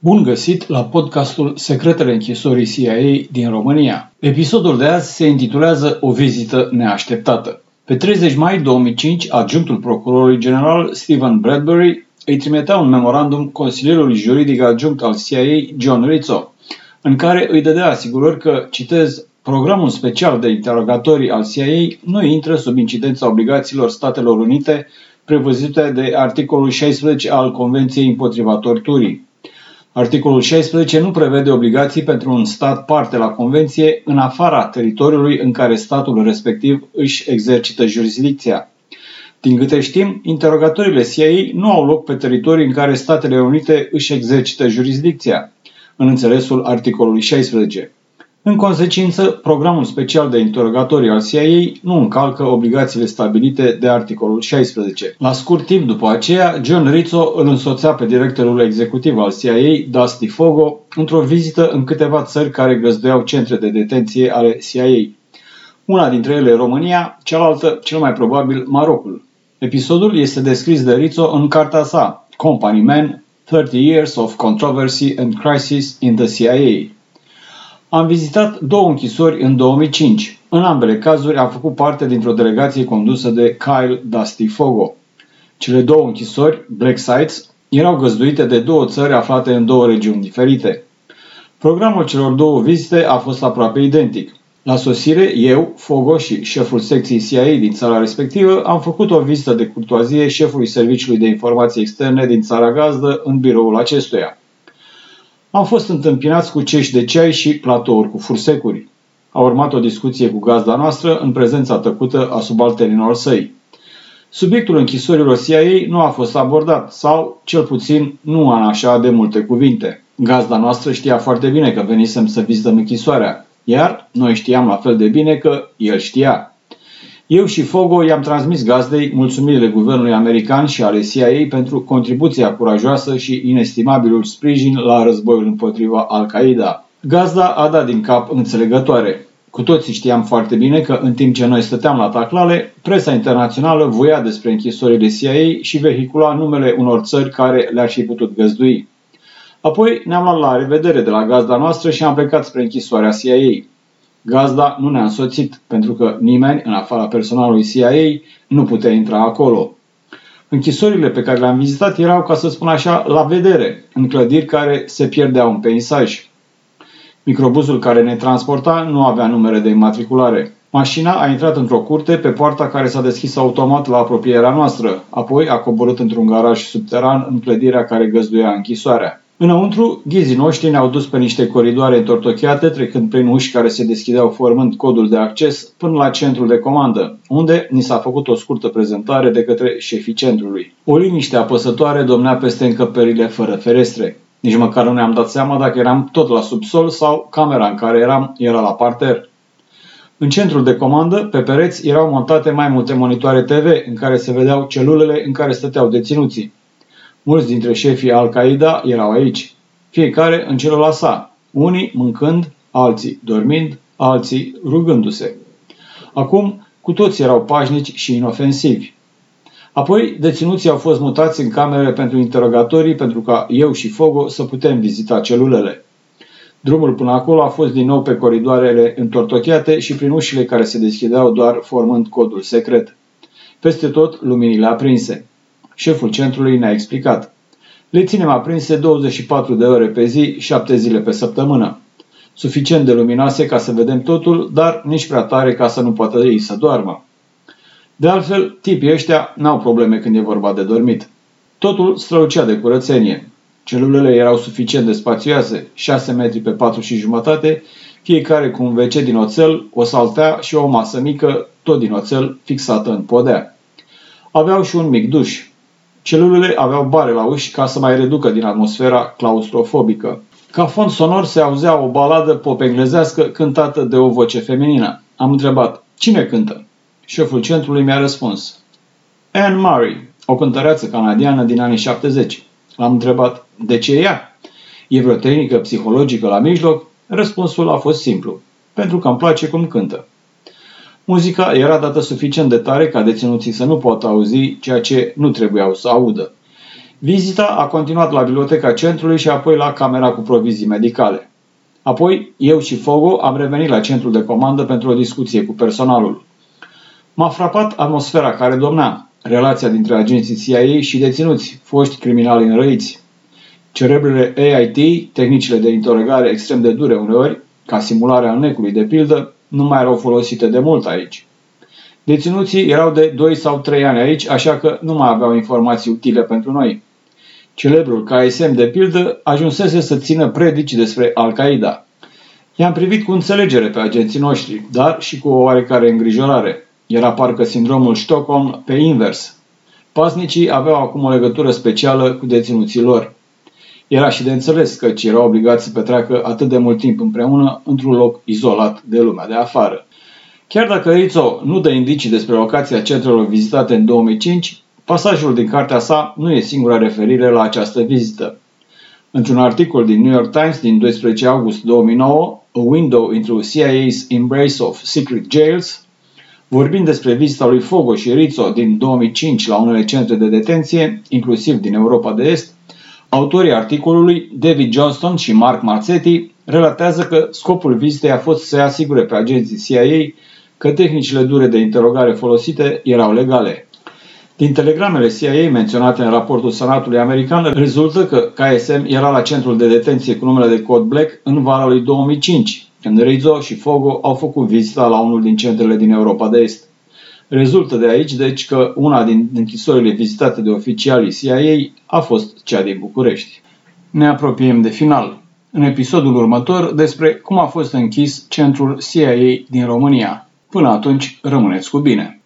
Bun găsit la podcastul Secretele închisorii CIA din România. Episodul de azi se intitulează O vizită neașteptată. Pe 30 mai 2005, adjunctul procurorului general Stephen Bradbury îi trimitea un memorandum consilierului juridic adjunct al CIA, John Rizzo, în care îi dădea asigurări că, citez, programul special de interogatorii al CIA nu intră sub incidența obligațiilor Statelor Unite prevăzute de articolul 16 al Convenției împotriva torturii. Articolul 16 nu prevede obligații pentru un stat parte la convenție în afara teritoriului în care statul respectiv își exercită jurisdicția. Din câte știm, interogatoriile CIA nu au loc pe teritorii în care Statele Unite își exercită jurisdicția, în înțelesul articolului 16. În consecință, programul special de interogatorii al CIA nu încalcă obligațiile stabilite de articolul 16. La scurt timp după aceea, John Rizzo îl însoțea pe directorul executiv al CIA, Dusty Fogo, într-o vizită în câteva țări care găzduiau centre de detenție ale CIA. Una dintre ele România, cealaltă, cel mai probabil, Marocul. Episodul este descris de Rizzo în cartea sa, Company Man, 30 Years of Controversy and Crisis in the CIA. Am vizitat două închisori în 2005. În ambele cazuri am făcut parte dintr-o delegație condusă de Kyle Dusty Fogo. Cele două închisori, Black Sites, erau găzduite de două țări aflate în două regiuni diferite. Programul celor două vizite a fost aproape identic. La sosire, eu, Fogo și șeful secției CIA din țara respectivă am făcut o vizită de curtoazie șefului Serviciului de Informații Externe din țara gazdă în biroul acestuia. Am fost întâmpinați cu cești de ceai și platouri cu fursecuri. A urmat o discuție cu gazda noastră în prezența tăcută a subalternilor săi. Subiectul închisorilor CIA nu a fost abordat sau, cel puțin, nu în așa de multe cuvinte. Gazda noastră știa foarte bine că venisem să vizităm închisoarea, iar noi știam la fel de bine că el știa. Eu și Fogo i-am transmis gazdei mulțumirile guvernului american și ale CIA pentru contribuția curajoasă și inestimabilul sprijin la războiul împotriva Al-Qaeda. Gazda a dat din cap înțelegătoare. Cu toții știam foarte bine că în timp ce noi stăteam la taclale, presa internațională voia despre închisorile CIA și vehicula numele unor țări care le-ar fi putut găzdui. Apoi ne-am luat la revedere de la gazda noastră și am plecat spre închisoarea CIA. Gazda nu ne-a însoțit, pentru că nimeni, în afara personalului CIA, nu putea intra acolo. Închisorile pe care le-am vizitat erau, ca să spun așa, la vedere, în clădiri care se pierdeau în peisaj. Microbuzul care ne transporta nu avea numere de înmatriculare. Mașina a intrat într-o curte pe poarta care s-a deschis automat la apropierea noastră, apoi a coborât într-un garaj subteran în clădirea care găzduia închisoarea. Înăuntru, ghizii noștri ne-au dus pe niște coridoare întortocheate, trecând prin uși care se deschideau formând codul de acces până la centrul de comandă, unde ni s-a făcut o scurtă prezentare de către șefii centrului. O liniște apăsătoare domnea peste încăperile fără ferestre. Nici măcar nu ne-am dat seama dacă eram tot la subsol sau camera în care eram era la parter. În centrul de comandă, pe pereți, erau montate mai multe monitoare TV în care se vedeau celulele în care stăteau deținuții. Mulți dintre șefii Al-Qaeda erau aici, fiecare în celula sa, unii mâncând, alții dormind, alții rugându-se. Acum, cu toți erau pașnici și inofensivi. Apoi, deținuții au fost mutați în camerele pentru interogatorii pentru ca eu și Fogo să putem vizita celulele. Drumul până acolo a fost din nou pe coridoarele întortocheate și prin ușile care se deschideau doar formând codul secret. Peste tot luminile aprinse. Șeful centrului ne-a explicat. Le ținem aprinse 24 de ore pe zi, 7 zile pe săptămână. Suficient de luminoase ca să vedem totul, dar nici prea tare ca să nu poată ei să doarmă. De altfel, tipii ăștia n-au probleme când e vorba de dormit. Totul strălucea de curățenie. Celulele erau suficient de spațioase, 6 metri pe 4 și jumătate, fiecare cu un WC din oțel, o saltea și o masă mică, tot din oțel, fixată în podea. Aveau și un mic duș, Celulele aveau bare la uși ca să mai reducă din atmosfera claustrofobică. Ca fond sonor se auzea o baladă pop englezească cântată de o voce feminină. Am întrebat, cine cântă? Șeful centrului mi-a răspuns, Anne Murray, o cântăreață canadiană din anii 70. L-am întrebat, de ce ea? E vreo tehnică psihologică la mijloc? Răspunsul a fost simplu, pentru că îmi place cum cântă. Muzica era dată suficient de tare ca deținuții să nu poată auzi ceea ce nu trebuiau să audă. Vizita a continuat la biblioteca centrului și apoi la camera cu provizii medicale. Apoi, eu și Fogo am revenit la centrul de comandă pentru o discuție cu personalul. M-a frapat atmosfera care domnea, relația dintre agenții CIA și deținuți, foști criminali înrăiți. Cerebrele AIT, tehnicile de interogare extrem de dure uneori, ca simularea necului de pildă, nu mai erau folosite de mult aici. Deținuții erau de 2 sau 3 ani aici, așa că nu mai aveau informații utile pentru noi. Celebrul KSM, de pildă, ajunsese să țină predici despre Al-Qaeda. I-am privit cu înțelegere pe agenții noștri, dar și cu o oarecare îngrijorare. Era parcă sindromul Stockholm pe invers. Pasnicii aveau acum o legătură specială cu deținuții lor. Era și de înțeles că erau obligați să petreacă atât de mult timp împreună într-un loc izolat de lumea de afară. Chiar dacă Rizzo nu dă indicii despre locația centrelor vizitate în 2005, pasajul din cartea sa nu e singura referire la această vizită. Într-un articol din New York Times din 12 august 2009, A Window into CIA's Embrace of Secret Jails, vorbind despre vizita lui Fogo și Rizzo din 2005 la unele centre de detenție, inclusiv din Europa de Est, autorii articolului, David Johnston și Mark Marzetti, relatează că scopul vizitei a fost să asigure pe agenții CIA că tehnicile dure de interogare folosite erau legale. Din telegramele CIA menționate în raportul Senatului American rezultă că KSM era la centrul de detenție cu numele de cod Black în vara lui 2005, când Rizzo și Fogo au făcut vizita la unul din centrele din Europa de Est. Rezultă de aici, deci, că una din închisorile vizitate de oficialii CIA a fost cea din București. Ne apropiem de final. În episodul următor despre cum a fost închis centrul CIA din România. Până atunci, rămâneți cu bine!